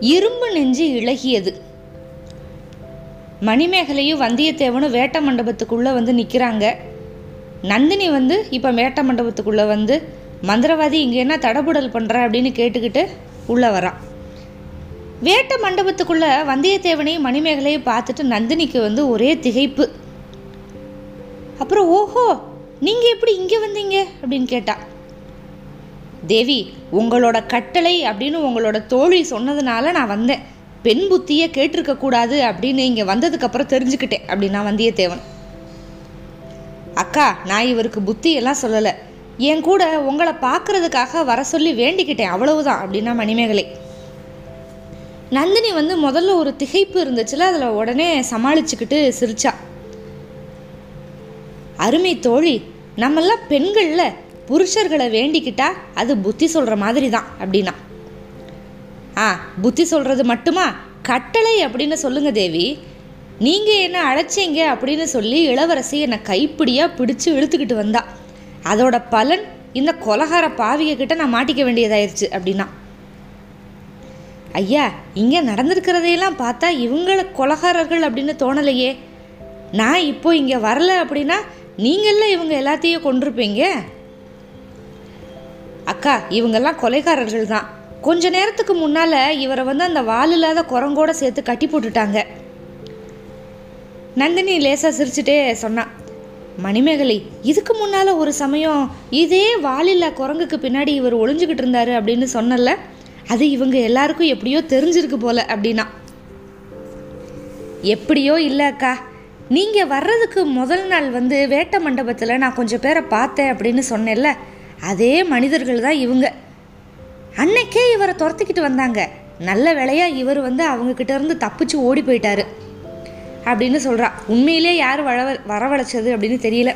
இரும்பு நெஞ்சு இழகியது. மணிமேகலையும் வந்தியத்தேவனும் வேட்ட மண்டபத்துக்குள்ளே வந்து நிற்கிறாங்க நந்தினி வந்து இப்போ வேட்ட மண்டபத்துக்குள்ளே வந்து மந்திரவாதி இங்கே என்ன தடபுடல் பண்ணுற அப்படின்னு கேட்டுக்கிட்டு உள்ளே வரான் வேட்ட மண்டபத்துக்குள்ளே வந்தியத்தேவனையும் மணிமேகலையும் பார்த்துட்டு நந்தினிக்கு வந்து ஒரே திகைப்பு. அப்புறம் ஓஹோ நீங்கள் எப்படி இங்கே வந்தீங்க? அப்படின்னு கேட்டா. தேவி உங்களோட கட்டளை அப்படின்னு உங்களோட தோழி சொன்னதுனால நான் வந்தேன். பெண் புத்தியை கேட்டிருக்கக்கூடாது அப்படின்னு இங்கே வந்ததுக்கப்புறம் தெரிஞ்சுக்கிட்டேன். அப்படின்னா வந்தியத்தேவன் அக்கா நான் இவருக்கு புத்தியெல்லாம் சொல்லலை. என் கூட உங்களை பார்க்கறதுக்காக வர சொல்லி வேண்டிக்கிட்டேன். அவ்வளவுதான் அப்படின்னா மணிமேகலை. நந்தினி வந்து முதல்ல ஒரு திகைப்பு இருந்துச்சுல அதில் உடனே சமாளிச்சுக்கிட்டு சிரிச்சா. அருமை தோழி நம்மெல்லாம் பெண்களில் புருஷர்களை வேண்டிக்கிட்டா அது புத்தி சொல்கிற மாதிரி தான் அப்படின்னா. ஆ புத்தி சொல்கிறது மட்டுமா? கட்டளை அப்படின்னு சொல்லுங்க தேவி. நீங்கள் என்ன அழைச்சீங்க அப்படின்னு சொல்லி இளவரசி என்னை கைப்பிடியாக பிடிச்சு இழுத்துக்கிட்டு வந்தா. அதோட பலன் இந்த கொலகார பாவிக கிட்ட நான் மாட்டிக்க வேண்டியதாயிருச்சு அப்படின்னா. ஐயா இங்கே நடந்திருக்கிறதையெல்லாம் பார்த்தா இவங்கள கொலகாரர்கள் அப்படின்னு தோணலையே. நான் இப்போ இங்கே வரல அப்படின்னா நீங்கள இவங்க எல்லாத்தையும் கொண்டிருப்பீங்க அக்கா இவங்கெல்லாம் கொலைகாரர்கள் தான். கொஞ்ச நேரத்துக்கு முன்னால் இவரை வந்து அந்த வால் இல்லாத குரங்கோட சேர்த்து கட்டி போட்டுட்டாங்க. நந்தினி லேசாக சிரிச்சுட்டே சொன்னான் மணிமேகலை இதுக்கு முன்னால் ஒரு சமயம் இதே வாலில்லா குரங்குக்கு பின்னாடி இவர் ஒளிஞ்சுக்கிட்டு இருந்தாரு அப்படின்னு சொன்னல அது இவங்க எல்லாருக்கும் எப்படியோ தெரிஞ்சிருக்கு போல அப்படின்னா. எப்படியோ இல்லை அக்கா நீங்கள் வர்றதுக்கு முதல் நாள் வந்து வேட்ட மண்டபத்தில் நான் கொஞ்சம் பேரை பார்த்தேன் அப்படின்னு சொன்னேன்ல அதே மனிதர்கள் தான் இவங்க. அன்னைக்கே இவரை துரத்திக்கிட்டு வந்தாங்க. நல்ல வேலையாக இவர் வந்து அவங்கக்கிட்ட இருந்து தப்பிச்சு ஓடி போயிட்டாரு அப்படின்னு சொல்கிறா உண்மையிலே யார் வர வரவழைச்சது அப்படின்னு தெரியல.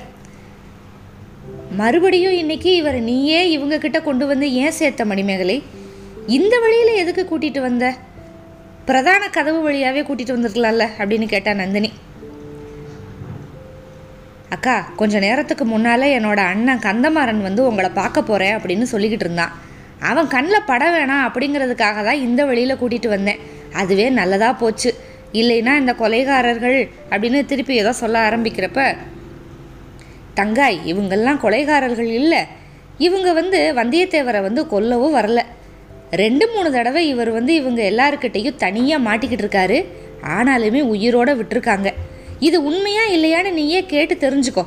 மறுபடியும் இன்னைக்கு இவரை நீயே இவங்க கிட்ட கொண்டு வந்து ஏன் சேர்த்த மணிமேகலை? இந்த வழியில் எதுக்கு கூட்டிகிட்டு வந்த? பிரதான கதவு வழியாகவே கூட்டிகிட்டு வந்திருக்கலாம்ல அப்படின்னு கேட்டா நந்தினி. அக்கா கொஞ்ச நேரத்துக்கு முன்னால் என்னோட அண்ணன் கந்தமாறன் வந்து உங்களை பார்க்க போகிறேன் அப்படின்னு சொல்லிக்கிட்டு இருந்தான். அவன் கண்ணில் பட வேணாம் அப்படிங்கிறதுக்காக தான் இந்த வழியில் கூட்டிகிட்டு வந்தேன். அதுவே நல்லதாக போச்சு. இல்லைன்னா இந்த கொலைகாரர்கள் அப்படின்னு திருப்பி ஏதோ சொல்ல ஆரம்பிக்கிறப்ப தங்காய் இவங்கெல்லாம் கொலைகாரர்கள் இல்லை. இவங்க வந்து வந்தியத்தேவரை வந்து கொல்லவும் வரல. ரெண்டு மூணு தடவை இவர் வந்து இவங்க எல்லாருக்கிட்டையும் தனியாக மாட்டிக்கிட்டு இருக்காரு. ஆனாலுமே உயிரோடு விட்டுருக்காங்க. இது உண்மையா இல்லையான்னு நீயே கேட்டு தெரிஞ்சுக்கோ.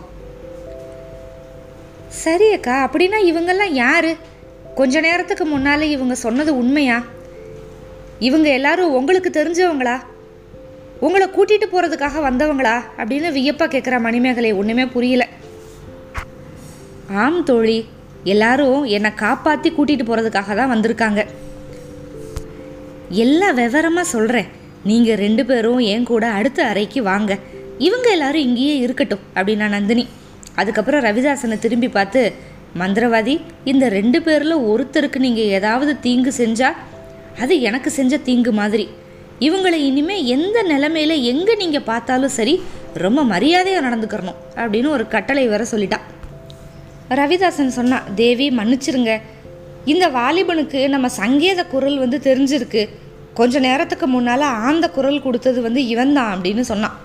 சரி அக்கா அப்படின்னா இவங்கெல்லாம் யாரு? கொஞ்ச நேரத்துக்கு முன்னாலே இவங்க சொன்னது உண்மையா? இவங்க எல்லாரும் உங்களுக்கு தெரிஞ்சவங்களா? உங்களை கூட்டிட்டு போறதுக்காக வந்தவங்களா? அப்படின்னு வியப்பா கேட்குற மணிமேகலை ஒன்றுமே புரியல. ஆம் தோழி எல்லாரும் என்னை காப்பாற்றி கூட்டிட்டு போறதுக்காக தான் வந்திருக்காங்க. எல்லாம் விவரமாக சொல்கிறேன் நீங்கள் ரெண்டு பேரும் என் கூட அடுத்த அறைக்கு வாங்க. இவங்க எல்லாரும் இங்கேயே இருக்கட்டும் அப்படின்னா நந்தினி. அதுக்கப்புறம் ரவிதாசனை திரும்பி பார்த்து மந்திரவாதி இந்த ரெண்டு பேரில் ஒருத்தருக்கு நீங்கள் ஏதாவது தீங்கு செஞ்சால் அது எனக்கு செஞ்ச தீங்கு மாதிரி. இவங்களை இனிமேல் எந்த நிலமையில எங்கே நீங்கள் பார்த்தாலும் சரி ரொம்ப மரியாதையாக நடந்துக்கிறணும் அப்படின்னு ஒரு கட்டளை வர சொல்லிட்டான் ரவிதாசன் சொன்னா தேவி மன்னிச்சிருங்க. இந்த வாலிபனுக்கு நம்ம சங்கேத குரல் வந்து தெரிஞ்சிருக்கு. கொஞ்ச நேரத்துக்கு முன்னால் ஆந்த குரல் கொடுத்தது வந்து இவன் தான் அப்படின்னு சொன்னான்.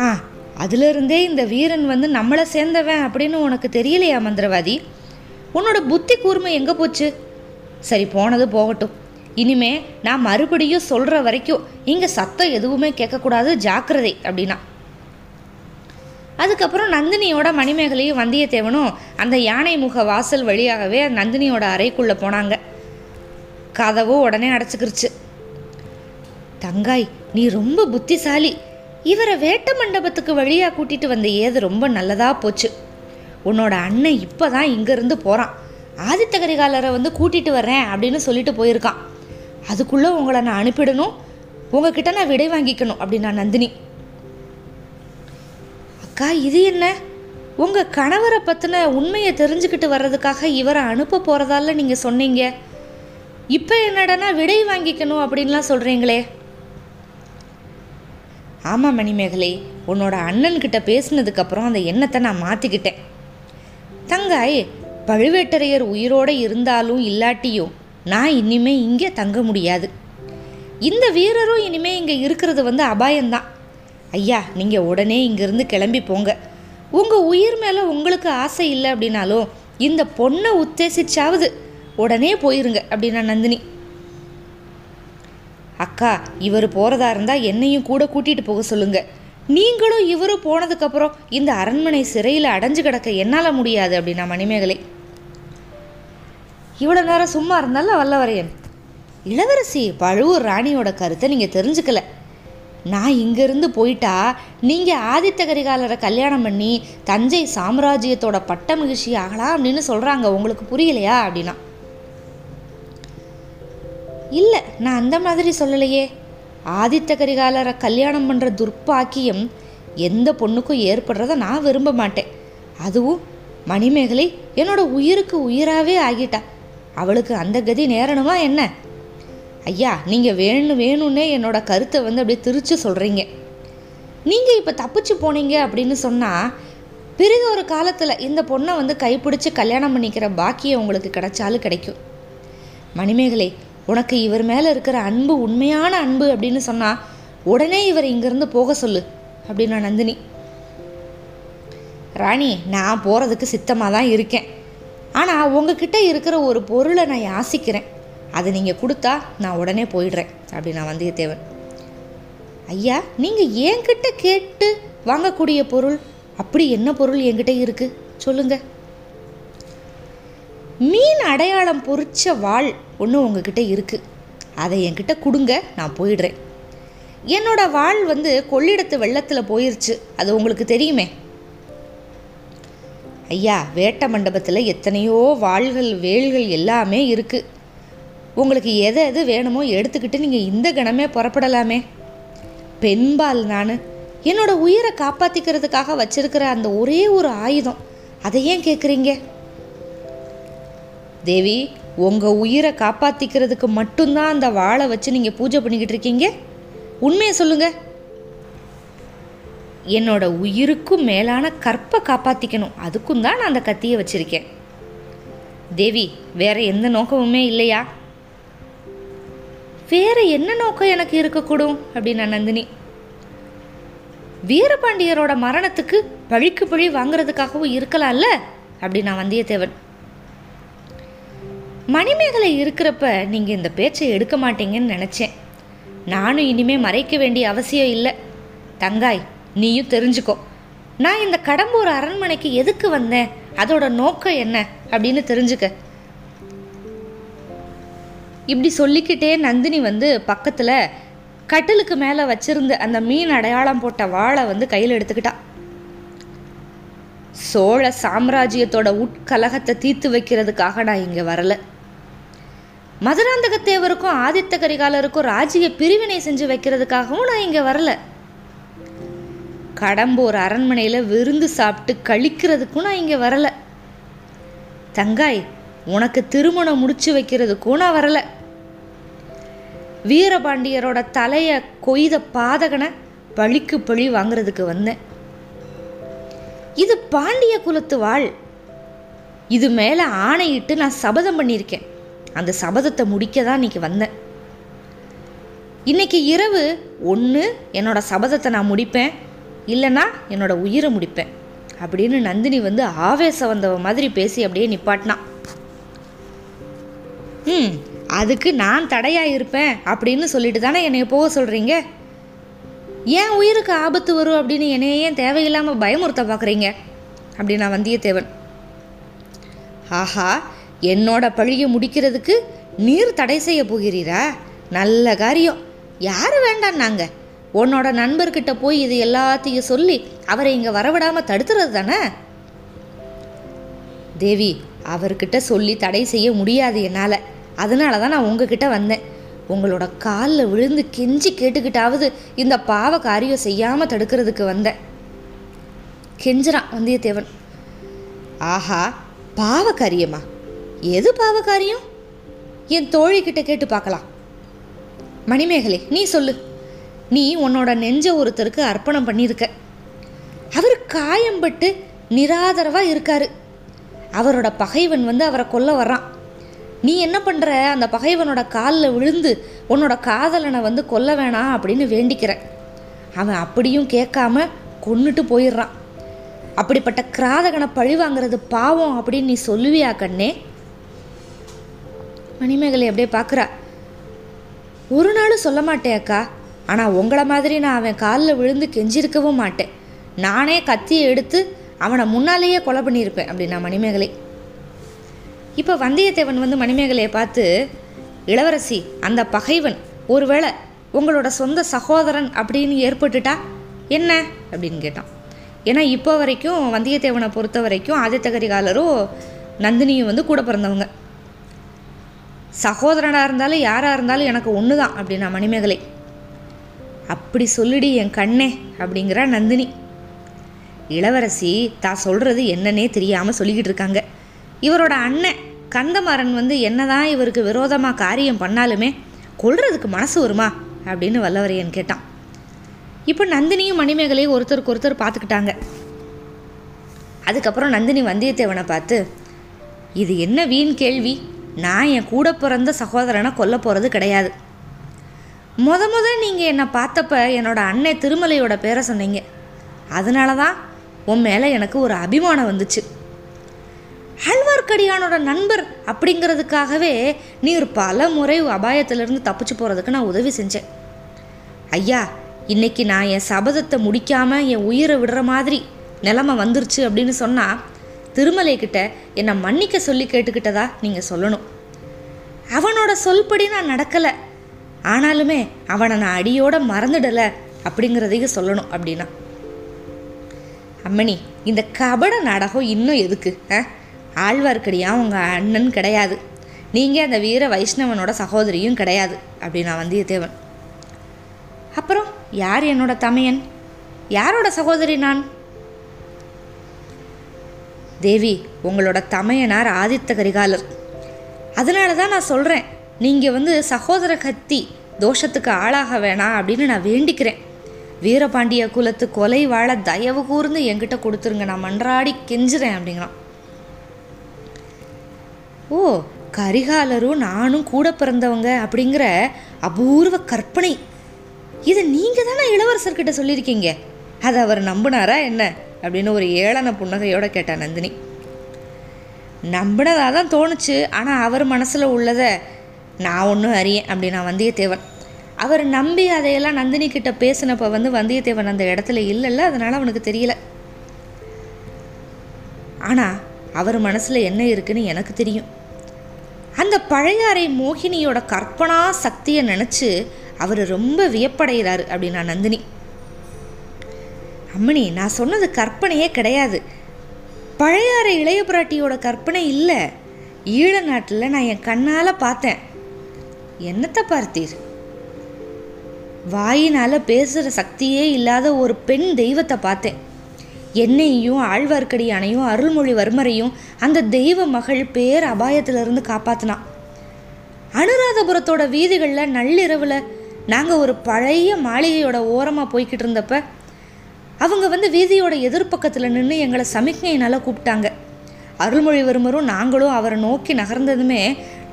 ஆ அதிலிருந்தே இந்த வீரன் வந்து நம்மளை சேர்ந்தவன் அப்படின்னு உனக்கு தெரியலையா மந்திரவாதி? உன்னோட புத்தி கூர்மை எங்கே போச்சு? சரி போனது போகட்டும். இனிமே நான் மறுபடியும் சொல்கிற வரைக்கும் இங்கே சத்தம் எதுவுமே கேட்கக்கூடாது ஜாக்கிரதை அப்படின்னா. அதுக்கப்புறம் நந்தினியோட மணிமேகலையும் வந்தியத்தேவனும் அந்த யானை முக வாசல் வழியாகவே நந்தினியோட அறைக்குள்ளே போனாங்க. கதவும் உடனே அடைச்சிக்கிருச்சு. தங்காய் நீ ரொம்ப புத்திசாலி. இவரை வேட்ட மண்டபத்துக்கு வழியாக கூட்டிகிட்டு வந்த ஏது ரொம்ப நல்லதாக போச்சு. உன்னோட அண்ணன் இப்போ தான் இங்கேருந்து போகிறான் ஆதித்த கரிகாலரை வந்து கூட்டிகிட்டு வர்றேன் அப்படின்னு சொல்லிட்டு போயிருக்கான். அதுக்குள்ளே உங்களை நான் அனுப்பிடணும். உங்ககிட்ட நான் விடை வாங்கிக்கணும் அப்படின்னா நந்தினி. அக்கா இது என்ன? உங்கள் கணவரை பற்றின உண்மையை தெரிஞ்சுக்கிட்டு வர்றதுக்காக இவரை அனுப்ப போகிறதால நீங்கள் சொன்னீங்க. இப்போ என்னடனா விடை வாங்கிக்கணும் அப்படின்லாம் சொல்கிறீங்களே ஆமாம் மணிமேகலை உன்னோட அண்ணன்கிட்ட பேசினதுக்கப்புறம் அந்த எண்ணத்தை நான் மாற்றிக்கிட்டேன் தங்காய் பழுவேட்டரையர் உயிரோடு இருந்தாலும் இல்லாட்டியும் நான் இனிமே இங்கே தங்க முடியாது. இந்த வீரரும் இனிமே இங்கே இருக்கிறது வந்து அபாயம்தான். ஐயா நீங்கள் உடனே இங்கேருந்து கிளம்பி போங்க. உங்கள் உயிர் மேலே உங்களுக்கு ஆசை இல்லை அப்படின்னாலும் இந்த பொண்ணை உத்தேசிச்சாவது உடனே போயிருங்க அப்படின்னா நந்தினி. அக்கா இவர் போகிறதா இருந்தால் என்னையும் கூட கூட்டிகிட்டு போக சொல்லுங்கள் நீங்களும் இவரும் போனதுக்கப்புறம் இந்த அரண்மனை சிறையில் அடைஞ்சு கிடக்க என்னால் முடியாது அப்படின்னா மணிமேகலை. இவ்வளோ நேரம் சும்மா இருந்தாலும் வல்லவரையன். இளவரசி பழுவூர் ராணியோட கருத்தை நீங்கள் தெரிஞ்சுக்கல. நான் இங்கேருந்து போயிட்டா நீங்கள் ஆதித்த கரிகாலரை கல்யாணம் பண்ணி தஞ்சை சாம்ராஜ்யத்தோட பட்ட மகிழ்ச்சி ஆகலாம் அப்படின்னு சொல்கிறாங்க உங்களுக்கு புரியலையா அப்படின்னா. இல்லை நான் அந்த மாதிரி சொல்லலையே. ஆதித்த கரிகாலரை கல்யாணம் பண்ணுற துர்ப்பாக்கியம் எந்த பொண்ணுக்கும் ஏற்படுறத நான் விரும்ப மாட்டேன். அதுவும் மணிமேகலை என்னோட உயிருக்கு உயிராகவே ஆகிட்டா. அவளுக்கு அந்த கதி நேரணுமா என்ன? ஐயா நீங்கள் வேணும் வேணும்னே என்னோட கருத்தை வந்து அப்படியே திரிச்சு சொல்கிறீங்க நீங்கள் இப்போ தப்பிச்சு போனீங்க அப்படின்னு சொன்னால் பிறகு ஒரு காலத்தில் இந்த பொண்ணை வந்து கைப்பிடிச்சு கல்யாணம் பண்ணிக்கிற பாக்கியம் உங்களுக்கு கிடைச்சாலும் கிடைக்கும். மணிமேகலை உனக்கு இவர் மேலே இருக்கிற அன்பு உண்மையான அன்பு அப்படின்னு சொன்னால் உடனே இவர் இங்கேருந்து போக சொல்லு அப்படின்னா நந்தினி. ராணி நான் போகிறதுக்கு சித்தமாக தான் இருக்கேன். ஆனால் உங்ககிட்ட இருக்கிற ஒரு பொருளை நான் யாசிக்கிறேன். அதை நீங்கள் கொடுத்தா நான் உடனே போயிடுறேன் அப்படின்னா வந்தியத்தேவன். ஐயா நீங்கள் என்கிட்ட கேட்டு வாங்கக்கூடிய பொருள் அப்படி என்ன பொருள் என்கிட்ட இருக்குது சொல்லுங்க. மீன் அடையாளம் பொறிச்ச வாள் ஒன்று உங்ககிட்ட இருக்குது அதை என்கிட்ட கொடுங்க நான் போயிடுறேன். என்னோட வாள் வந்து கொள்ளிடத்து வெள்ளத்தில் போயிருச்சு. அது உங்களுக்கு தெரியுமே. ஐயா வேட்ட மண்டபத்தில் எத்தனையோ வாள்கள் வேல்கள் எல்லாமே இருக்குது உங்களுக்கு எதை எது வேணுமோ எடுத்துக்கிட்டு நீங்கள் இந்த கணமே புறப்படலாமே. பெண்பால் நான். என்னோட உயிரை காப்பாற்றிக்கிறதுக்காக வச்சிருக்கிற அந்த ஒரே ஒரு ஆயுதம். அதை ஏன் கேட்குறீங்க தேவி உங்கள் உயிரை காப்பாற்றிக்கிறதுக்கு மட்டும்தான் அந்த வாழை வச்சு நீங்கள் பூஜை பண்ணிக்கிட்டு இருக்கீங்க? உண்மையை சொல்லுங்கள் என்னோட உயிருக்கும் மேலான கற்பை காப்பாற்றிக்கணும் அதுக்கும் தான் நான் அந்த கத்தியை வச்சுருக்கேன். தேவி வேற எந்த நோக்கமுமே இல்லையா? வேற என்ன நோக்கம் எனக்கு இருக்கக்கூடும்? அப்படின்னா நந்தினி. வீரபாண்டியரோட மரணத்துக்கு பழிக்கு பழி வாங்குறதுக்காகவும் இருக்கலாம்ல? அப்படின்னா வந்தியத்தேவன். மணிமேகலை இருக்கிறப்ப நீங்கள் இந்த பேச்சை எடுக்க மாட்டீங்கன்னு நினச்சேன். நானும் இனிமே மறைக்க வேண்டிய அவசியம் இல்லை. தங்காய் நீயும் தெரிஞ்சுக்கோ. நான் இந்த கடம்பூர் அரண்மனைக்கு எதுக்கு வந்தேன்? அதோட நோக்கம் என்ன? அப்படின்னு தெரிஞ்சுக்க. இப்படி சொல்லிக்கிட்டே நந்தினி வந்து பக்கத்தில் கட்டிலுக்கு மேலே வச்சிருந்த அந்த மீன் அடையாளம் போட்ட வாழை வந்து கையில் எடுத்துக்கிட்டா. சோழ சாம்ராஜ்யத்தோட உட்கலகத்தை தீர்த்து வைக்கிறதுக்காக நான் இங்கே வரலை. மதுராந்தகத்தேவருக்கும் ஆதித்த கரிகாலருக்கும் ராஜ்ய பிரிவினை செஞ்சு வைக்கிறதுக்காகவும் நான் இங்கே வரல. கடம்பூர் அரண்மனையில் விருந்து சாப்பிட்டு கழிக்கிறதுக்கும் நான் இங்கே வரல. தங்காய் உனக்கு திருமணம் முடிச்சு வைக்கிறதுக்கும் நான் வரல. வீரபாண்டியரோட தலையை கொய்த பாதகனை பழிக்கு பழி வாங்குறதுக்கு வந்தேன். இது பாண்டிய குலத்து வாழ். இது மேலே ஆணையிட்டு நான் சபதம் பண்ணியிருக்கேன். அந்த சபதத்தை முடிக்க தான் இன்றைக்கி வந்தேன். இன்றைக்கி இரவு ஒன்று என்னோட சபதத்தை நான் முடிப்பேன். இல்லைன்னா என்னோட உயிரை முடிப்பேன். அப்படின்னு நந்தினி வந்து ஆவேசம் வந்தவ மாதிரி பேசி அப்படியே நிப்பாட்டினான் ம் அதுக்கு நான் தடையாக இருப்பேன் அப்படின்னு சொல்லிட்டு தானே என்னை போக சொல்கிறீங்க ஏன் உயிருக்கு ஆபத்து வரும் அப்படின்னு என்னைய ஏன் தேவையில்லாமல் பயமுறுத்த பார்க்குறீங்க அப்படின்னா வந்தியத்தேவன். ஆஹா என்னோட பழியை முடிக்கிறதுக்கு நீர் தடை செய்ய போகிறீரா? நல்ல காரியம். யார் வேண்டாம் நாங்கள் உன்னோட நண்பர்கிட்ட போய் இது எல்லாத்தையும் சொல்லி அவரை இங்கே வரவிடாமல் தடுத்துறது தானே? தேவி அவர்கிட்ட சொல்லி தடை செய்ய முடியாது என்னால். அதனால தான் நான் உங்ககிட்ட வந்தேன். உங்களோட காலில் விழுந்து கெஞ்சி கேட்டுக்கிட்டாவது இந்த பாவ காரியம் செய்யாமல் தடுக்கிறதுக்கு வந்தேன். கெஞ்சிறான் வந்தியத்தேவன். ஆஹா பாவ காரியமா? எது பாவகாரியம் என் தோழிக்கிட்ட கேட்டு பார்க்கலாம். மணிமேகலை நீ சொல்லு. நீ உன்னோட நெஞ்ச ஒருத்தருக்கு அர்ப்பணம் பண்ணியிருக்க. அவர் காயம்பட்டு நிராதரவாக இருக்காரு. அவரோட பகைவன் வந்து அவரை கொல்ல வர்றான். நீ என்ன பண்ணுற அந்த பகைவனோட காலில் விழுந்து உன்னோட காதலனை வந்து கொல்ல வேணாம் அப்படின்னு வேண்டிக்கிற. அவன் அப்படியும் கேட்காம கொன்னுட்டு போயிடுறான். அப்படிப்பட்ட கிராதகனை பழி வாங்குறது பாவம் அப்படின்னு நீ சொல்லுவியா கண்ணே? மணிமேகலை அப்படியே பார்க்குறா. ஒரு நாளும் சொல்ல மாட்டேன் அக்கா. ஆனால் உங்களை மாதிரி நான் அவன் காலில் விழுந்து கெஞ்சிருக்கவும் மாட்டேன். நானே கத்தியை எடுத்து அவனை முன்னாலேயே கொலை பண்ணியிருப்பேன் அப்படின்னா மணிமேகலை. இப்போ வந்தியத்தேவன் வந்து மணிமேகலையை பார்த்து இளவரசி அந்த பகைவன் ஒருவேளை உங்களோட சொந்த சகோதரன் அப்படின்னு ஏற்பட்டுட்டா என்ன? அப்படின்னு கேட்டான். ஏன்னா இப்போ வரைக்கும் வந்தியத்தேவனை பொறுத்த வரைக்கும் ஆதித்த கரிகாலரும் நந்தினியும் வந்து கூட பிறந்தவங்க. சகோதரனாக இருந்தாலும் யாராக இருந்தாலும் எனக்கு ஒன்று தான் அப்படின்னா மணிமேகலை. அப்படி சொல்லிடி என் கண்ணே அப்படிங்கிறா நந்தினி. இளவரசி தான் சொல்கிறது என்னன்னே தெரியாமல் சொல்லிக்கிட்டு இருக்காங்க. இவரோட அண்ணன் கந்தமாறன் வந்து என்னதான் இவருக்கு விரோதமாக காரியம் பண்ணாலுமே கொள்றதுக்கு மனசு வருமா அப்படின்னு வல்லவரையன் கேட்டான். இப்போ நந்தினியும் மணிமேகலையும் ஒருத்தருக்கு ஒருத்தர் பார்த்துக்கிட்டாங்க. அதுக்கப்புறம் நந்தினி வந்தியத்தேவனை பார்த்து இது என்ன வீண் கேள்வி? நான் என் கூட பிறந்த சகோதரனை கொல்ல போகிறது கிடையாது. முத முத நீங்கள் என்னை பார்த்தப்ப என்னோடய அண்ணன் திருமலையோட பேரை சொன்னீங்க. அதனால தான் உன் மேலே எனக்கு ஒரு அபிமானம் வந்துச்சு. ஆழ்வார்க்கடியானோட நண்பர் அப்படிங்கிறதுக்காகவே நீ ஒரு பல முறை அபாயத்திலிருந்து தப்பிச்சு போகிறதுக்கு நான் உதவி செஞ்சேன். ஐயா இன்னைக்கு நான் என் சபதத்தை முடிக்காமல் என் உயிரை விடுற மாதிரி நிலமை வந்துருச்சு அப்படின்னு சொன்னால் திருமலை கிட்ட என்னை மன்னிக்க சொல்லி கேட்டுக்கிட்டதா நீங்கள் சொல்லணும். அவனோட சொல்படி நான் நடக்கலை. ஆனாலுமே அவனை நான் அடியோட மறந்துடலை அப்படிங்கிறதையும் சொல்லணும் அப்படின்னா. அம்மணி இந்த கபட நாடகம் இன்னும் எதுக்கு ஆ? ஆழ்வார்க்கடியா உங்கள் அண்ணன் கிடையாது. நீங்கள் அந்த வீர வைஷ்ணவனோட சகோதரியும் கிடையாது அப்படின்னா வந்தியத்தேவன். அப்புறம் யார் என்னோட தமையன்? யாரோட சகோதரி நான்? தேவி உங்களோட தமையனார் ஆதித்த கரிகாலர். அதனால தான் நான் சொல்கிறேன் நீங்கள் வந்து சகோதர கத்தி தோஷத்துக்கு ஆளாக வேணாம் அப்படின்னு நான் வேண்டிக்கிறேன். வீரபாண்டிய குலத்து கொலை வாழ தயவு கூர்ந்து என்கிட்ட கொடுத்துருங்க நான் மன்றாடி கெஞ்சுறேன் அப்படிங்கிறான் ஓ கரிகாலரும் நானும் கூட பிறந்தவங்க அப்படிங்கிற அபூர்வ கற்பனை. இதை நீங்கள் தானே இளவரசர்கிட்ட சொல்லியிருக்கீங்க? அதை அவர் நம்பினாரா என்ன? அப்படின்னு ஒரு ஏளன புன்னகையோடு கேட்டா நந்தினி. நம்பினதாக தான் தோணுச்சு ஆனால் அவர் மனசில் உள்ளதை நான் ஒன்றும் அறியேன் அப்படின்னா வந்தியத்தேவன். அவர் நம்பி அதையெல்லாம் நந்தினி கிட்ட பேசினப்போ வந்து வந்தியத்தேவன் அந்த இடத்துல இல்லைல்ல அதனால் அவனுக்கு தெரியல. ஆனால் அவர் மனசில் என்ன இருக்குன்னு எனக்கு தெரியும். அந்த பழையாறை மோகினியோட கற்பனா சக்தியை நினச்சி அவர் ரொம்ப வியப்படைகிறாரு அப்படின்னா நந்தினி. அம்மணி நான் சொன்னது கற்பனையே கிடையாது. பழையாறை இளைய பிராட்டியோட கற்பனை இல்லை. ஈழ நாட்டில் நான் என் கண்ணால் பார்த்தேன். என்னத்தை பார்த்தீர்? வாயினால் பேசுகிற சக்தியே இல்லாத ஒரு பெண் தெய்வத்தை பார்த்தேன். என்னையும் ஆழ்வார்க்கடியானையும் அருள்மொழிவர்மரையும் அந்த தெய்வ மகள் பேர் அபாயத்திலிருந்து காப்பாத்தினான் அனுராதபுரத்தோட வீதிகளில் நள்ளிரவில் நாங்கள் ஒரு பழைய மாளிகையோட ஓரமாக போய்கிட்டு இருந்தப்போ அவங்க வந்து வீதியோட எதிர்ப்பக்கத்தில் நின்று எங்களை சமிக்ஞையினால் கூப்பிட்டாங்க. அருள்மொழிவர்மரும் நாங்களும் அவரை நோக்கி நகர்ந்ததுமே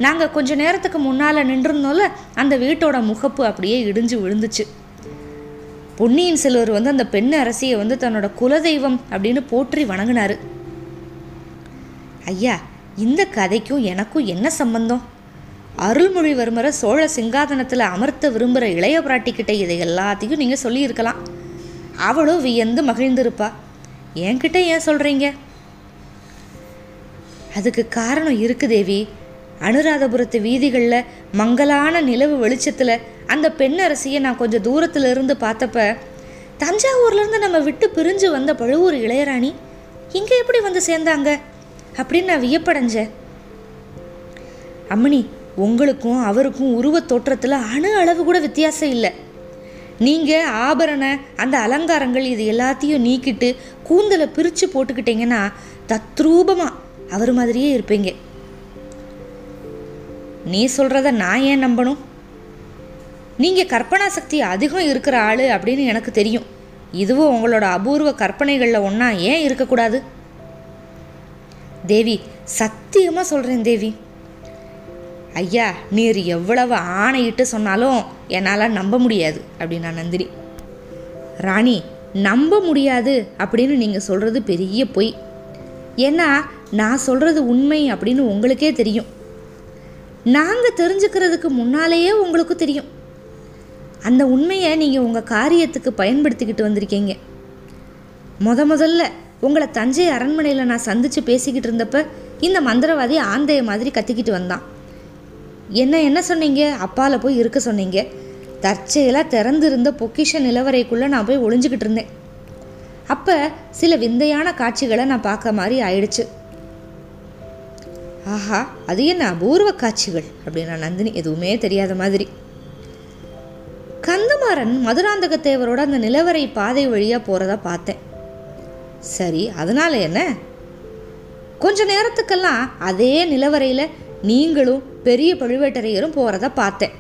நாங்கள் கொஞ்ச நேரத்துக்கு முன்னால் நின்றிருந்தோம்ல அந்த வீட்டோட முகப்பு அப்படியே இடிஞ்சு விழுந்துச்சு. பொன்னியின் செல்வர் வந்து அந்த பெண் அரசியை வந்து தன்னோட குலதெய்வம் அப்படின்னு போற்றி வணங்கினார். ஐயா இந்த கதைக்கும் எனக்கும் என்ன சம்பந்தம்? அருள்மொழிவர்மரை சோழ சிங்காதனத்தில் அமர்த்த விரும்புகிற இளைய பிராட்டிக்கிட்ட இதை எல்லாத்தையும் நீங்கள் சொல்லியிருக்கலாம். அவளும் வியந்து மகிழ்ந்திருப்பா. என்கிட்ட ஏன் சொல்கிறீங்க அதுக்கு காரணம் இருக்கு தேவி. அனுராதபுரத்து வீதிகளில் மங்கலான நிலவு வெளிச்சத்தில் அந்த பெண் அரசியை நான் கொஞ்சம் தூரத்தில் இருந்து பார்த்தப்ப தஞ்சாவூர்லேருந்து நம்ம விட்டு பிரிஞ்சு வந்த பழுவூர் இளையராணி இங்கே எப்படி வந்து சேர்ந்தாங்க? அப்படின்னு நான் வியப்படைஞ்சேன். அம்மணி உங்களுக்கும் அவருக்கும் உருவத் தோற்றத்தில் அணு அளவு கூட வித்தியாசம் இல்லை. நீங்கள் ஆபரண அந்த அலங்காரங்கள் இது எல்லாத்தையும் நீக்கிட்டு கூந்தலை பிரித்து போட்டுக்கிட்டீங்கன்னா தத்ரூபமாக அவர் மாதிரியே இருப்பீங்க. நீ சொல்கிறத நான் ஏன் நம்பணும்? நீங்கள் கற்பனா சக்தி அதிகம் இருக்கிற ஆள் அப்படின்னு எனக்கு தெரியும். இதுவும் உங்களோட அபூர்வ கற்பனைகளில் ஒன்றா ஏன் இருக்கக்கூடாது? தேவி சத்தியமாக சொல்கிறேன் தேவி. ஐயா நீர் எவ்வளவு ஆணையிட்டு சொன்னாலும் என்னால் நம்ப முடியாது அப்படின்னா நந்தினி. ராணி நம்ப முடியாது அப்படின்னு நீங்கள் சொல்கிறது பெரிய பொய். ஏன்னா நான் சொல்கிறது உண்மை அப்படின்னு உங்களுக்கே தெரியும். நாங்கள் தெரிஞ்சுக்கிறதுக்கு முன்னாலேயே உங்களுக்கு தெரியும். அந்த உண்மையை நீங்கள் உங்கள் காரியத்துக்கு பயன்படுத்திக்கிட்டு வந்திருக்கீங்க. முத முதல்ல உங்களை தஞ்சை அரண்மனையில் நான் சந்தித்து பேசிக்கிட்டு இருந்தப்ப இந்த மந்திரவாதி ஆந்தைய மாதிரி கத்திக்கிட்டு வந்தான். என்ன என்ன சொன்னீங்க? அப்பால போய் இருக்க சொன்னீங்க. தற்செயலாக திறந்திருந்த பொக்கிஷ நிலவரைக்குள்ளே நான் போய் ஒளிஞ்சுக்கிட்டு இருந்தேன். அப்போ சில விந்தையான காட்சிகளை நான் பார்க்க மாதிரி ஆயிடுச்சு. ஆஹா அது என்ன அபூர்வ காட்சிகள்? அப்படின்னா நந்தினி எதுவுமே தெரியாத மாதிரி. கந்தமாறன் மதுராந்தக தேவரோட அந்த நிலவரை பாதை வழியாக போகிறத பார்த்தேன். சரி அதனால என்ன? கொஞ்ச நேரத்துக்கெல்லாம் அதே நிலவரையில் நீங்களும் பெரிய பழுவேட்டரையரும் போகிறத பார்த்தேன்.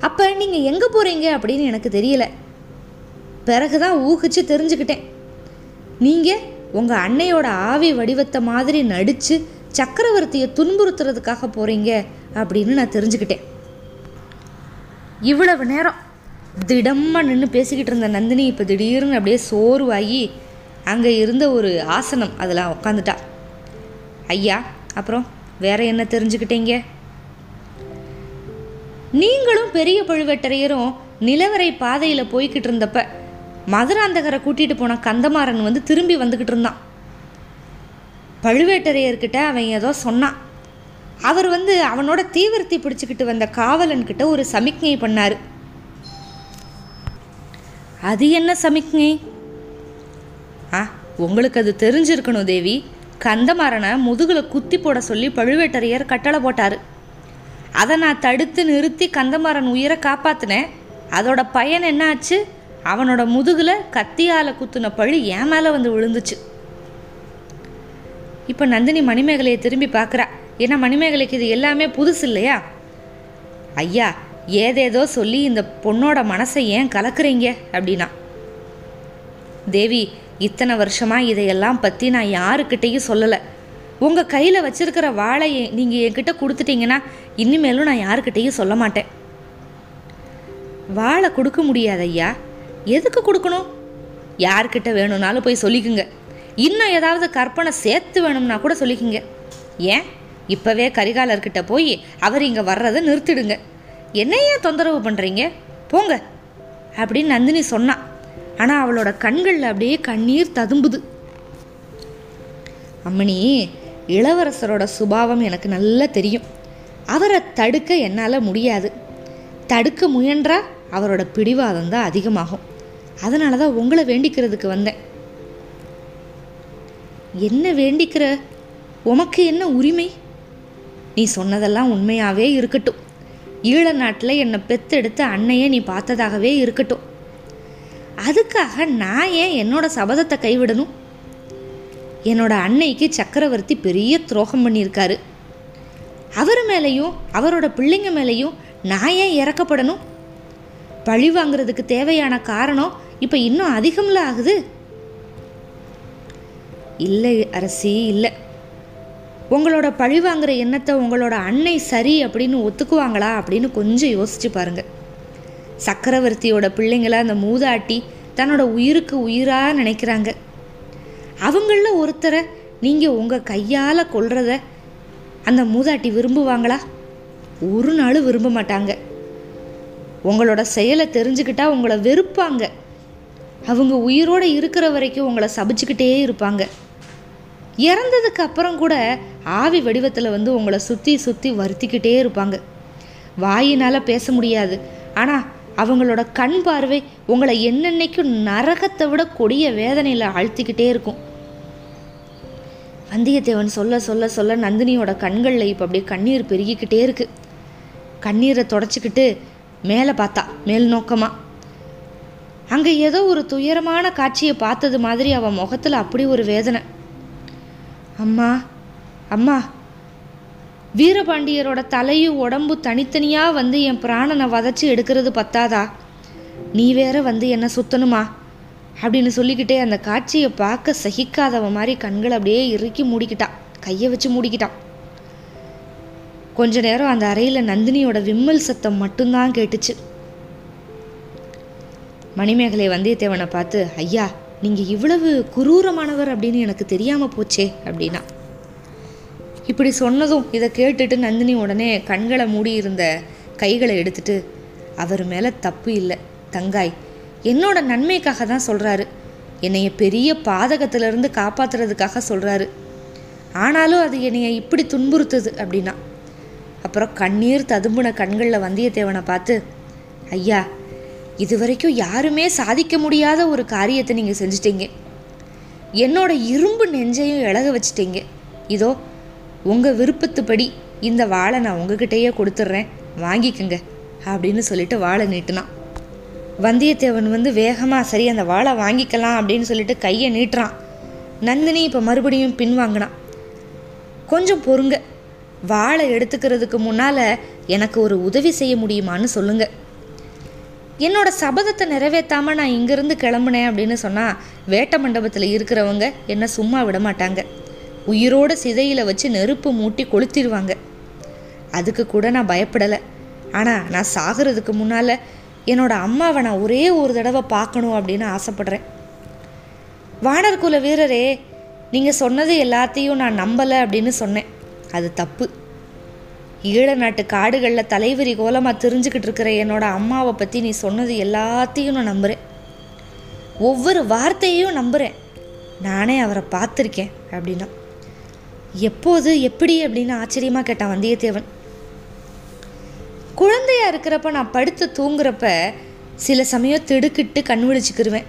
அப்போ நீங்கள் எங்கே போகிறீங்க அப்படின்னு எனக்கு தெரியல. பிறகுதான் ஊகிச்சு தெரிஞ்சுக்கிட்டேன். நீங்கள் உங்கள் அன்னையோட ஆவி வடிவத்தை மாதிரி நடித்து சக்கரவர்த்தியை துன்புறுத்துறதுக்காக போகிறீங்க அப்படின்னு நான் தெரிஞ்சுக்கிட்டேன். இவ்வளவு நேரம் திடமாக நின்று பேசிக்கிட்டு இருந்த நந்தினி இப்போ திடீர்னு அப்படியே சோர்வாகி அங்கே இருந்த ஒரு ஆசனம் அதில் உட்காந்துட்டா ஐயா அப்புறம்? வேற என்ன தெரிஞ்சுக்கிட்டீங்க? நீங்களும் பெரிய பழுவேட்டரையரும் நிலவரை பாதையில் போய்கிட்டு இருந்தப்ப மதுராந்தகரை கூட்டிகிட்டு போன கந்தமாறன் வந்து திரும்பி வந்துக்கிட்டு இருந்தான். பழுவேட்டரையர்கிட்ட அவன் ஏதோ சொன்னான். அவர் வந்து அவனோட தீவிரத்தை பிடிச்சிக்கிட்டு வந்த காவலன்கிட்ட ஒரு சமிக்ஞை பண்ணார். அது என்ன சமிக்ஞை? ஆ உங்களுக்கு அது தெரிஞ்சிருக்கணும் தேவி. கந்தமாறனை முதுகில் குத்தி போட சொல்லி பழுவேட்டரையர் கட்டளை போட்டார். அதை நான் தடுத்து நிறுத்தி கந்தமாறன் உயிரை காப்பாத்தினேன். அதோட பயன் என்னாச்சு? அவனோட முதுகில் கத்தியால் குத்துன பழி என் மேலே வந்து விழுந்துச்சு. இப்போ நந்தினி மணிமேகலையை திரும்பி பார்க்குறா. ஏன்னா மணிமேகலைக்கு இது எல்லாமே புதுசு இல்லையா? ஐயா ஏதேதோ சொல்லி இந்த பொண்ணோட மனசை ஏன் கலக்குறீங்க? அப்படின்னா. தேவி இத்தனை வருஷமாக இதையெல்லாம் பற்றி நான் யாருக்கிட்டேயும் சொல்லலை. உங்கள் கையில் வச்சுருக்கிற வாழையை நீங்கள் என்கிட்ட கொடுத்துட்டீங்கன்னா இனிமேலும் நான் யாருக்கிட்டேயும் சொல்ல மாட்டேன். வாழை கொடுக்க முடியாது ஐயா. எதுக்கு கொடுக்கணும்? யார்கிட்ட வேணும்னாலும் போய் சொல்லிக்குங்க. இன்னும் ஏதாவது கற்பனை சேர்த்து வேணும்னா கூட சொல்லிக்குங்க. ஏன்? இப்போவே கரிகாலர்கிட்ட போய் அவர் இங்கே வர்றதை நிறுத்திடுங்க. என்ன ஏன் தொந்தரவு பண்ணுறீங்க போங்க. அப்படின்னு நந்தினி சொன்னான் ஆனால் அவளோட கண்களில் அப்படியே கண்ணீர் ததும்புது. அம்மணி இளவரசரோட சுபாவம் எனக்கு நல்லா தெரியும். அவரை தடுக்க என்னால் முடியாது. தடுக்க முயன்றா அவரோட பிடிவாதம் தான் அதிகமாகும். அதனால தான் உங்களை வேண்டிக்கிறதுக்கு வந்தேன். என்ன வேண்டிக்கிற? உமக்கு என்ன உரிமை? நீ சொன்னதெல்லாம் உண்மையாகவே இருக்கட்டும். ஈழ நாட்டில் என்னை பெத்தெடுத்த அன்னையை நீ பார்த்ததாகவே இருக்கட்டும். அதுக்காக நான் ஏன் என்னோட சபதத்தை கைவிடணும்? என்னோட அன்னைக்கு சக்கரவர்த்தி பெரிய துரோகம் பண்ணியிருக்காரு. அவர் மேலேயும் அவரோட பிள்ளைங்க மேலேயும் நான் ஏன் இறக்கப்படணும்? பழி வாங்குறதுக்கு தேவையான காரணம் இப்போ இன்னும் அதிகம்ல ஆகுது? இல்லை அரசி இல்லை. உங்களோட பழி வாங்குற எண்ணத்தை உங்களோட அன்னை சரி அப்படின்னு ஒத்துக்குவாங்களா அப்படின்னு கொஞ்சம் யோசிச்சு பாருங்கள் சக்கரவர்த்தியோட பிள்ளைங்கள அந்த மூதாட்டி தன்னோட உயிருக்கு உயிராக நினைக்கிறாங்க. அவங்களில் ஒருத்தரை நீங்கள் உங்கள் கையால் கொல்றத அந்த மூதாட்டி விரும்புவாங்களா? ஒரு நாள் விரும்ப மாட்டாங்க. உங்களோட செயலை தெரிஞ்சுக்கிட்டா உங்களை வெறுப்பாங்க. அவங்க உயிரோடு இருக்கிற வரைக்கும் உங்களை சபிச்சுக்கிட்டே இருப்பாங்க. இறந்ததுக்கு அப்புறம் கூட ஆவி வடிவத்தில் வந்து உங்களை சுற்றி சுற்றி வருத்திக்கிட்டே இருப்பாங்க. வாயினால் பேச முடியாது. ஆனால் அவங்களோட கண் பார்வை உங்களை என்னென்னைக்கும் நரகத்தை விட கொடிய வேதனையில் ஆழ்த்திக்கிட்டே இருக்கும். வந்தியத்தேவன் சொல்ல சொல்ல சொல்ல நந்தினியோட கண்களில் இப்போ அப்படியே கண்ணீர் பெருகிக்கிட்டே இருக்கு. கண்ணீரை தொடச்சிக்கிட்டு மேலே பார்த்தா மேல் நோக்கமாக அங்கே ஏதோ ஒரு துயரமான காட்சியை பார்த்தது மாதிரி அவன் முகத்தில் அப்படி ஒரு வேதனை. அம்மா அம்மா வீரபாண்டியரோட தலையும் உடம்பு தனித்தனியாக வந்து என் பிராணனை வதச்சி எடுக்கிறது பத்தாதா? நீ வேற வந்து என்ன சுத்தணுமா? அப்படின்னு சொல்லிக்கிட்டே அந்த காட்சியை பார்க்க சகிக்காதவ மாதிரி கண்களை அப்படியே இறுக்கி மூடிக்கிட்டான் கையை வச்சு மூடிக்கிட்டான். கொஞ்ச நேரம் அந்த அறையில் நந்தினியோட விம்மல் சத்தம் மட்டும்தான் கேட்டுச்சு. மணிமேகலை வந்தியத்தேவனை பார்த்து ஐயா நீங்கள் இவ்வளவு குரூரமானவர் அப்படின்னு எனக்கு தெரியாமல் போச்சே அப்படின்னா. இப்படி சொன்னதும் இதை கேட்டுட்டு நந்தினி உடனே கண்களை மூடி இருந்த கைகளை எடுத்துட்டு அவர் மேலே தப்பு இல்லை தங்காய். என்னோட நன்மைக்காக தான் சொல்கிறாரு என்னைய பெரிய பாதகத்திலிருந்து காப்பாத்துறதுக்காக சொல்கிறாரு ஆனாலும் அது என்னைய இப்படி துன்புறுத்துது அப்படின்னா. அப்புறம் கண்ணீர் ததும்புன கண்களில் வந்தியத்தேவனை பார்த்து ஐயா இது வரைக்கும் யாருமே சாதிக்க முடியாத ஒரு காரியத்தை நீங்கள் செஞ்சிட்டீங்க. என்னோட இரும்பு நெஞ்சையும் இழக வச்சிட்டீங்க. இதோ உங்கள் விருப்பத்துப்படி இந்த வாழை நான் உங்ககிட்டயே கொடுத்துட்றேன். வாங்கிக்கங்க அப்படின்னு சொல்லிட்டு வாழை நீட்டினான். வந்தியத்தேவன் வந்து வேகமாக சரி அந்த வாழை வாங்கிக்கலாம் அப்படின்னு சொல்லிட்டு கையை நீட்டுறான். நந்தினி இப்போ மறுபடியும் பின்வாங்கினான். கொஞ்சம் பொறுங்க. வாழை எடுத்துக்கிறதுக்கு முன்னால் எனக்கு ஒரு உதவி செய்ய முடியுமான்னு சொல்லுங்க. என்னோட சபதத்தை நிறைவேற்றாமல் நான் இங்கேருந்து கிளம்புனேன் அப்படின்னு சொன்னால் வேட்ட மண்டபத்தில் இருக்கிறவங்க என்னை சும்மா விட மாட்டாங்க உயிரோட சிதையில் வச்சு நெருப்பு மூட்டி கொளுத்திடுவாங்க. அதுக்கு கூட நான் பயப்படலை. ஆனால் நான் சாகிறதுக்கு முன்னால் என்னோட அம்மாவை நான் ஒரே ஒரு தடவை பார்க்கணும் அப்படின்னு ஆசைப்படுறேன். வானர் குல வீரரே நீங்கள் சொன்னது எல்லாத்தையும் நான் நம்பலை அப்படின்னு சொன்னேன். அது தப்பு. ஈழ நாட்டு காடுகளில் தலைவரி கோலமாக தெரிஞ்சுக்கிட்டு இருக்கிற என்னோட அம்மாவை பற்றி நீ சொன்னது எல்லாத்தையும் நான் நம்புகிறேன் ஒவ்வொரு வார்த்தையையும் நம்புகிறேன் நானே அவரை பார்த்துருக்கேன் அப்படின்னா. எப்போது எப்படி அப்படின்னு ஆச்சரியமாக கேட்டான் வந்தியத்தேவன். குழந்தையா இருக்கிறப்ப நான் படுத்து தூங்குறப்ப சில சமயம் திடுக்கிட்டு கண் விழிச்சுக்கிருவேன்.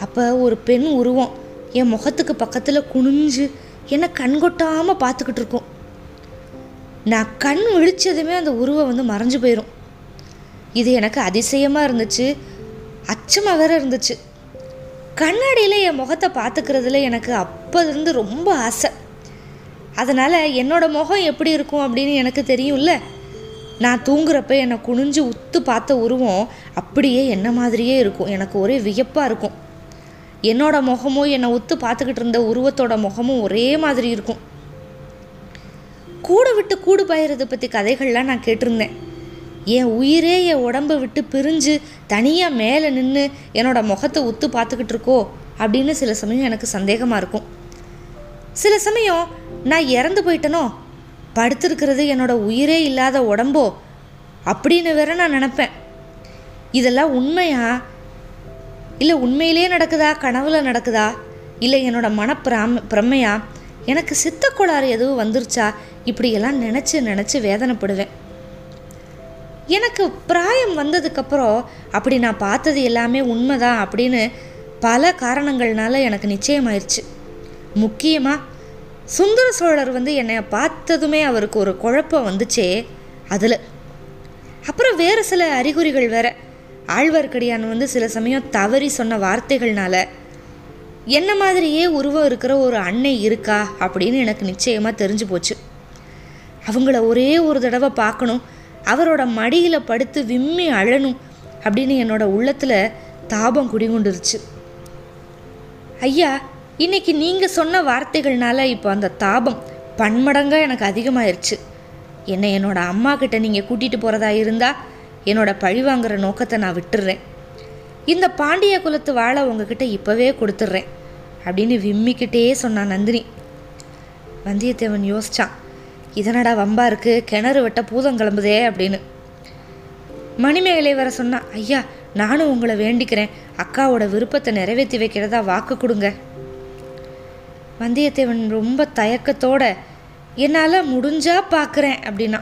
அப்போ ஒரு பெண் உருவம் என் முகத்துக்கு பக்கத்தில் குனிஞ்சு என்னை கண்கொட்டாமல் பார்த்துக்கிட்டு இருக்கும். நான் கண் விழிச்சதுமே அந்த உருவம் வந்து மறைஞ்சு போயிடும் இது எனக்கு அதிசயமாக இருந்துச்சு. அச்சமாக வேற இருந்துச்சு. கண்ணாடியில் என் முகத்தை பார்த்துக்கிறதுல எனக்கு அப்போதிருந்து ரொம்ப ஆசை. அதனால் என்னோட முகம் எப்படி இருக்கும் அப்படின்னு எனக்கு தெரியும்ல. நான் தூங்குறப்ப என்னை குனிஞ்சு உத்து பார்த்த உருவம் அப்படியே என்ன மாதிரியே இருக்கும். எனக்கு ஒரே வியப்பாக இருக்கும். என்னோட முகமும் என்னை உத்து பார்த்துக்கிட்டு இருந்த உருவத்தோட முகமும் ஒரே மாதிரி இருக்கும். கூடு விட்டு கூடு பாயறதை பற்றி கதைகள்லாம் நான் கேட்டிருந்தேன். என் உயிரே என் உடம்பை விட்டு பிரிஞ்சு தனியாக மேலே நின்று என்னோட முகத்தை உத்து பார்த்துக்கிட்டு இருக்கோ அப்படின்னு சில சமயம் எனக்கு சந்தேகமாக இருக்கும். சில சமயம் நான் இறந்து போயிட்டனோ? படுத்திருக்கிறது என்னோட உயிரே இல்லாத உடம்போ? அப்படின்னு வேற நான் நினப்பேன். இதெல்லாம் உண்மையா? இல்லை உண்மையிலே நடக்குதா? கனவுல நடக்குதா? இல்லை என்னோட மனப்பிராம பிரமையா எனக்கு சித்தக்கோளாறு எதுவும் வந்துருச்சா? இப்படியெல்லாம் நினச்சி நினச்சி வேதனைப்படுவேன். எனக்கு பிராயம் வந்ததுக்கப்புறம் அப்படி நான் பார்த்தது எல்லாமே உண்மைதான் அப்படின்னு பல காரணங்கள்னால எனக்கு நிச்சயமாயிருச்சு. முக்கியமாக சுந்தர சோழர் வந்து என்னை பார்த்ததுமே அவருக்கு ஒரு குழப்பம் வந்துச்சே அதில். அப்புறம் வேறு சில அறிகுறிகள் வேற. ஆழ்வார்க்கடியான் வந்து சில சமயம் தவறி சொன்ன வார்த்தைகள்னால என்ன மாதிரியே உருவம் இருக்கிற ஒரு அன்னை இருக்கா? அப்படின்னு எனக்கு நிச்சயமாக தெரிஞ்சு போச்சு. அவங்கள ஒரே ஒரு தடவை பார்க்கணும் அவரோட மடியில் படுத்து விம்மி அழணும் அப்படின்னு என்னோட உள்ளத்தில் தாபம் குடிகொண்டுருச்சு. ஐயா இன்னைக்கு நீங்கள் சொன்ன வார்த்தைகள்னால இப்போ அந்த தாபம் பன்மடங்காக எனக்கு அதிகமாயிருச்சு. என்னை என்னோடய அம்மா கிட்ட நீங்கள் கூட்டிகிட்டு போகிறதா இருந்தால் என்னோட பழி வாங்குற நோக்கத்தை நான் விட்டுடுறேன் இந்த பாண்டிய குலத்து வாழை உங்ககிட்ட இப்போவே கொடுத்துட்றேன் அப்படின்னு விம்மிக்கிட்டே சொன்னான் நந்தினி. வந்தியத்தேவன் யோசிச்சான் இதனடா வம்பா இருக்குது கிணறு வெட்ட பூதம் கிளம்புதே அப்படின்னு. மணிமேகலை வர சொன்னா ஐயா நானும் உங்களை வேண்டிக்கிறேன். அக்காவோட விருப்பத்தை நிறைவேற்றி வைக்கிறதா வாக்கு கொடுங்க. வந்தியத்தேவன் ரொம்ப தயக்கத்தோட என்னால் முடிஞ்சா பார்க்குறேன் அப்படின்னா.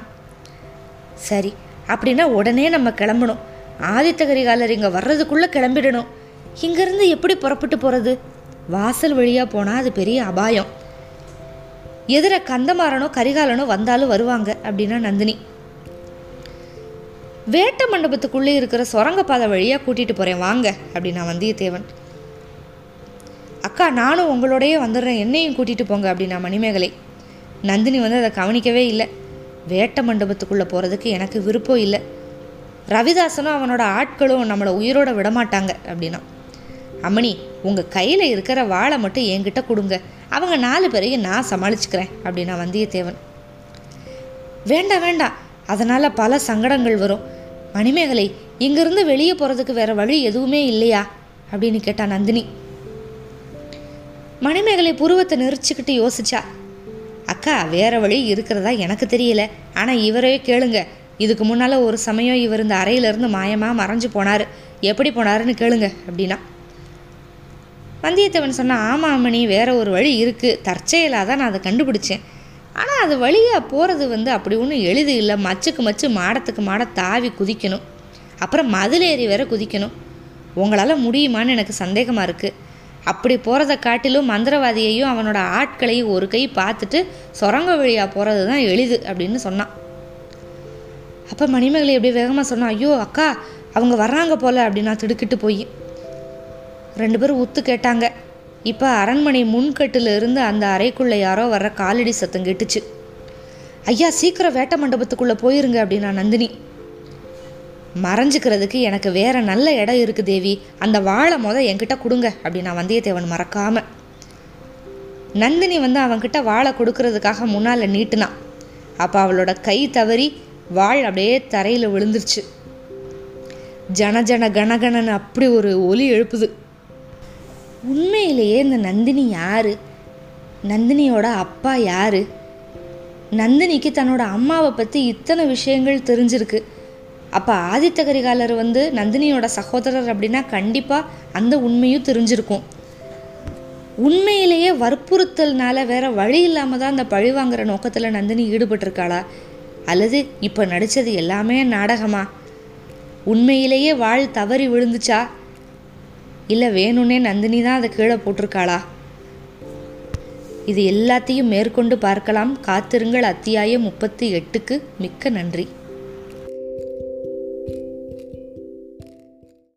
சரி அப்படின்னா உடனே நம்ம கிளம்பணும். ஆதித்த கரிகாலர் இங்கே வர்றதுக்குள்ளே கிளம்பிடணும். இங்கேருந்து எப்படி புறப்பட்டு போகிறது வாசல் வழியாக போனால் அது பெரிய அபாயம். எதிர கந்தமாறனோ கரிகாலனோ வந்தாலும் வருவாங்க அப்படின்னா நந்தினி. வேட்ட மண்டபத்துக்குள்ளே இருக்கிற சுரங்கப்பாதை வழியாக கூட்டிகிட்டு போகிறேன் வாங்க அப்படின்னா வந்தியத்தேவன். அக்கா நானும் உங்களோடயே வந்துடுறேன். என்னையும் கூட்டிகிட்டு போங்க அப்படின்னா மணிமேகலை. நந்தினி வந்து அதை கவனிக்கவே இல்லை. வேட்ட மண்டபத்துக்குள்ளே போகிறதுக்கு எனக்கு விருப்பம் இல்லை. ரவிதாசனும் அவனோட ஆட்களும் நம்மளை உயிரோட விடமாட்டாங்க அப்படின்னா. அம்மணி உங்கள் கையில் இருக்கிற வாழை மட்டும் என்கிட்ட கொடுங்க. அவங்க நாலு பேரையும் நான் சமாளிச்சுக்கிறேன் அப்படின்னா வந்தியத்தேவன். வேண்டாம் வேண்டாம். அதனால் பல சங்கடங்கள் வரும். மணிமேகலை இங்கிருந்து வெளியே போகிறதுக்கு வேறு வழி எதுவுமே இல்லையா? அப்படின்னு கேட்டா நந்தினி. மணிமேகலை புருவத்தை நெரிச்சுக்கிட்டு யோசிச்சா அக்கா வேற வழி இருக்கிறதா எனக்கு தெரியல. ஆனால் இவரே கேளுங்க. இதுக்கு முன்னால் ஒரு சமயம் இவர் இந்த அறையிலேருந்து மாயமாக மறைஞ்சு போனார். எப்படி போனாருன்னு கேளுங்க அப்படின்னா. வந்தியத்தேவன் சொன்னால் ஆமாம் அம்மணி வேற ஒரு வழி இருக்குது தற்செயலாக தான் நான் அதை கண்டுபிடிச்சேன். ஆனால் அது வழியாக போகிறது வந்து அப்படி ஒன்றும் எளிது இல்லை. மச்சுக்கு மச்சு மாடத்துக்கு மாட தாவி குதிக்கணும். அப்புறம் மதிலேறி வேற குதிக்கணும். உங்களால் முடியுமான்னு எனக்கு சந்தேகமாக இருக்குது அப்படி போகிறத காட்டிலும் மந்திரவாதியையும் அவனோட ஆட்களையும் ஒரு கை பார்த்துட்டு சுரங்க வழியாக போகிறது தான் எளிது அப்படின்னு சொன்னான். அப்போ மணிமேகலை எப்படி வேகமாக சொன்னான் ஐயோ அக்கா அவங்க வர்றாங்க போல அப்படின்னா திடுக்கிட்டு போய். ரெண்டு பேரும் உத்து கேட்டாங்க. இப்போ அரண்மனை முன்கட்டில் இருந்து அந்த அறைக்குள்ளே யாரோ வர்ற காலடி சத்தம் கேட்டுச்சு. ஐயா சீக்கிரம் வேட்ட மண்டபத்துக்குள்ளே போயிருங்க அப்படின்னா நந்தினி. மறைஞ்சுக்கிறதுக்கு எனக்கு வேற நல்ல இடம் இருக்கு தேவி. அந்த வாழை முத என்கிட்ட கொடுங்க அப்படின்னா வந்தியத்தேவன் மறக்காம. நந்தினி வந்து அவன்கிட்ட வாழை கொடுக்கறதுக்காக முன்னால் நீட்டுனான் அப்போ அவளோட கை தவறி வாள் அப்படியே தரையில் விழுந்துருச்சு. ஜன ஜன கணகணன்னு அப்படி ஒரு ஒலி எழுப்புது. உண்மையிலேயே இந்த நந்தினி யாரு? நந்தினியோட அப்பா யாரு? நந்தினிக்கு தன்னோட அம்மாவை பற்றி இத்தனை விஷயங்கள் தெரிஞ்சிருக்கு. அப்போ ஆதித்த கரிகாலர் வந்து நந்தினியோட சகோதரர் அப்படின்னா கண்டிப்பாக அந்த உண்மையும் தெரிஞ்சிருக்கும். உண்மையிலேயே வற்புறுத்தல்னால வேற வழி இல்லாமல் தான் அந்த பழி வாங்குற நோக்கத்தில் நந்தினி ஈடுபட்டிருக்காளா? அல்லது இப்போ நடித்தது எல்லாமே நாடகமா? உண்மையிலேயே வாழ் தவறி விழுந்துச்சா? இல்லை வேணும்னே நந்தினி தான் அதை கீழே போட்டிருக்காளா? இது எல்லாத்தையும் மேற்கொண்டு பார்க்கலாம். காத்திருங்கள். அத்தியாயம் முப்பத்தி எட்டுக்கு மிக்க நன்றி.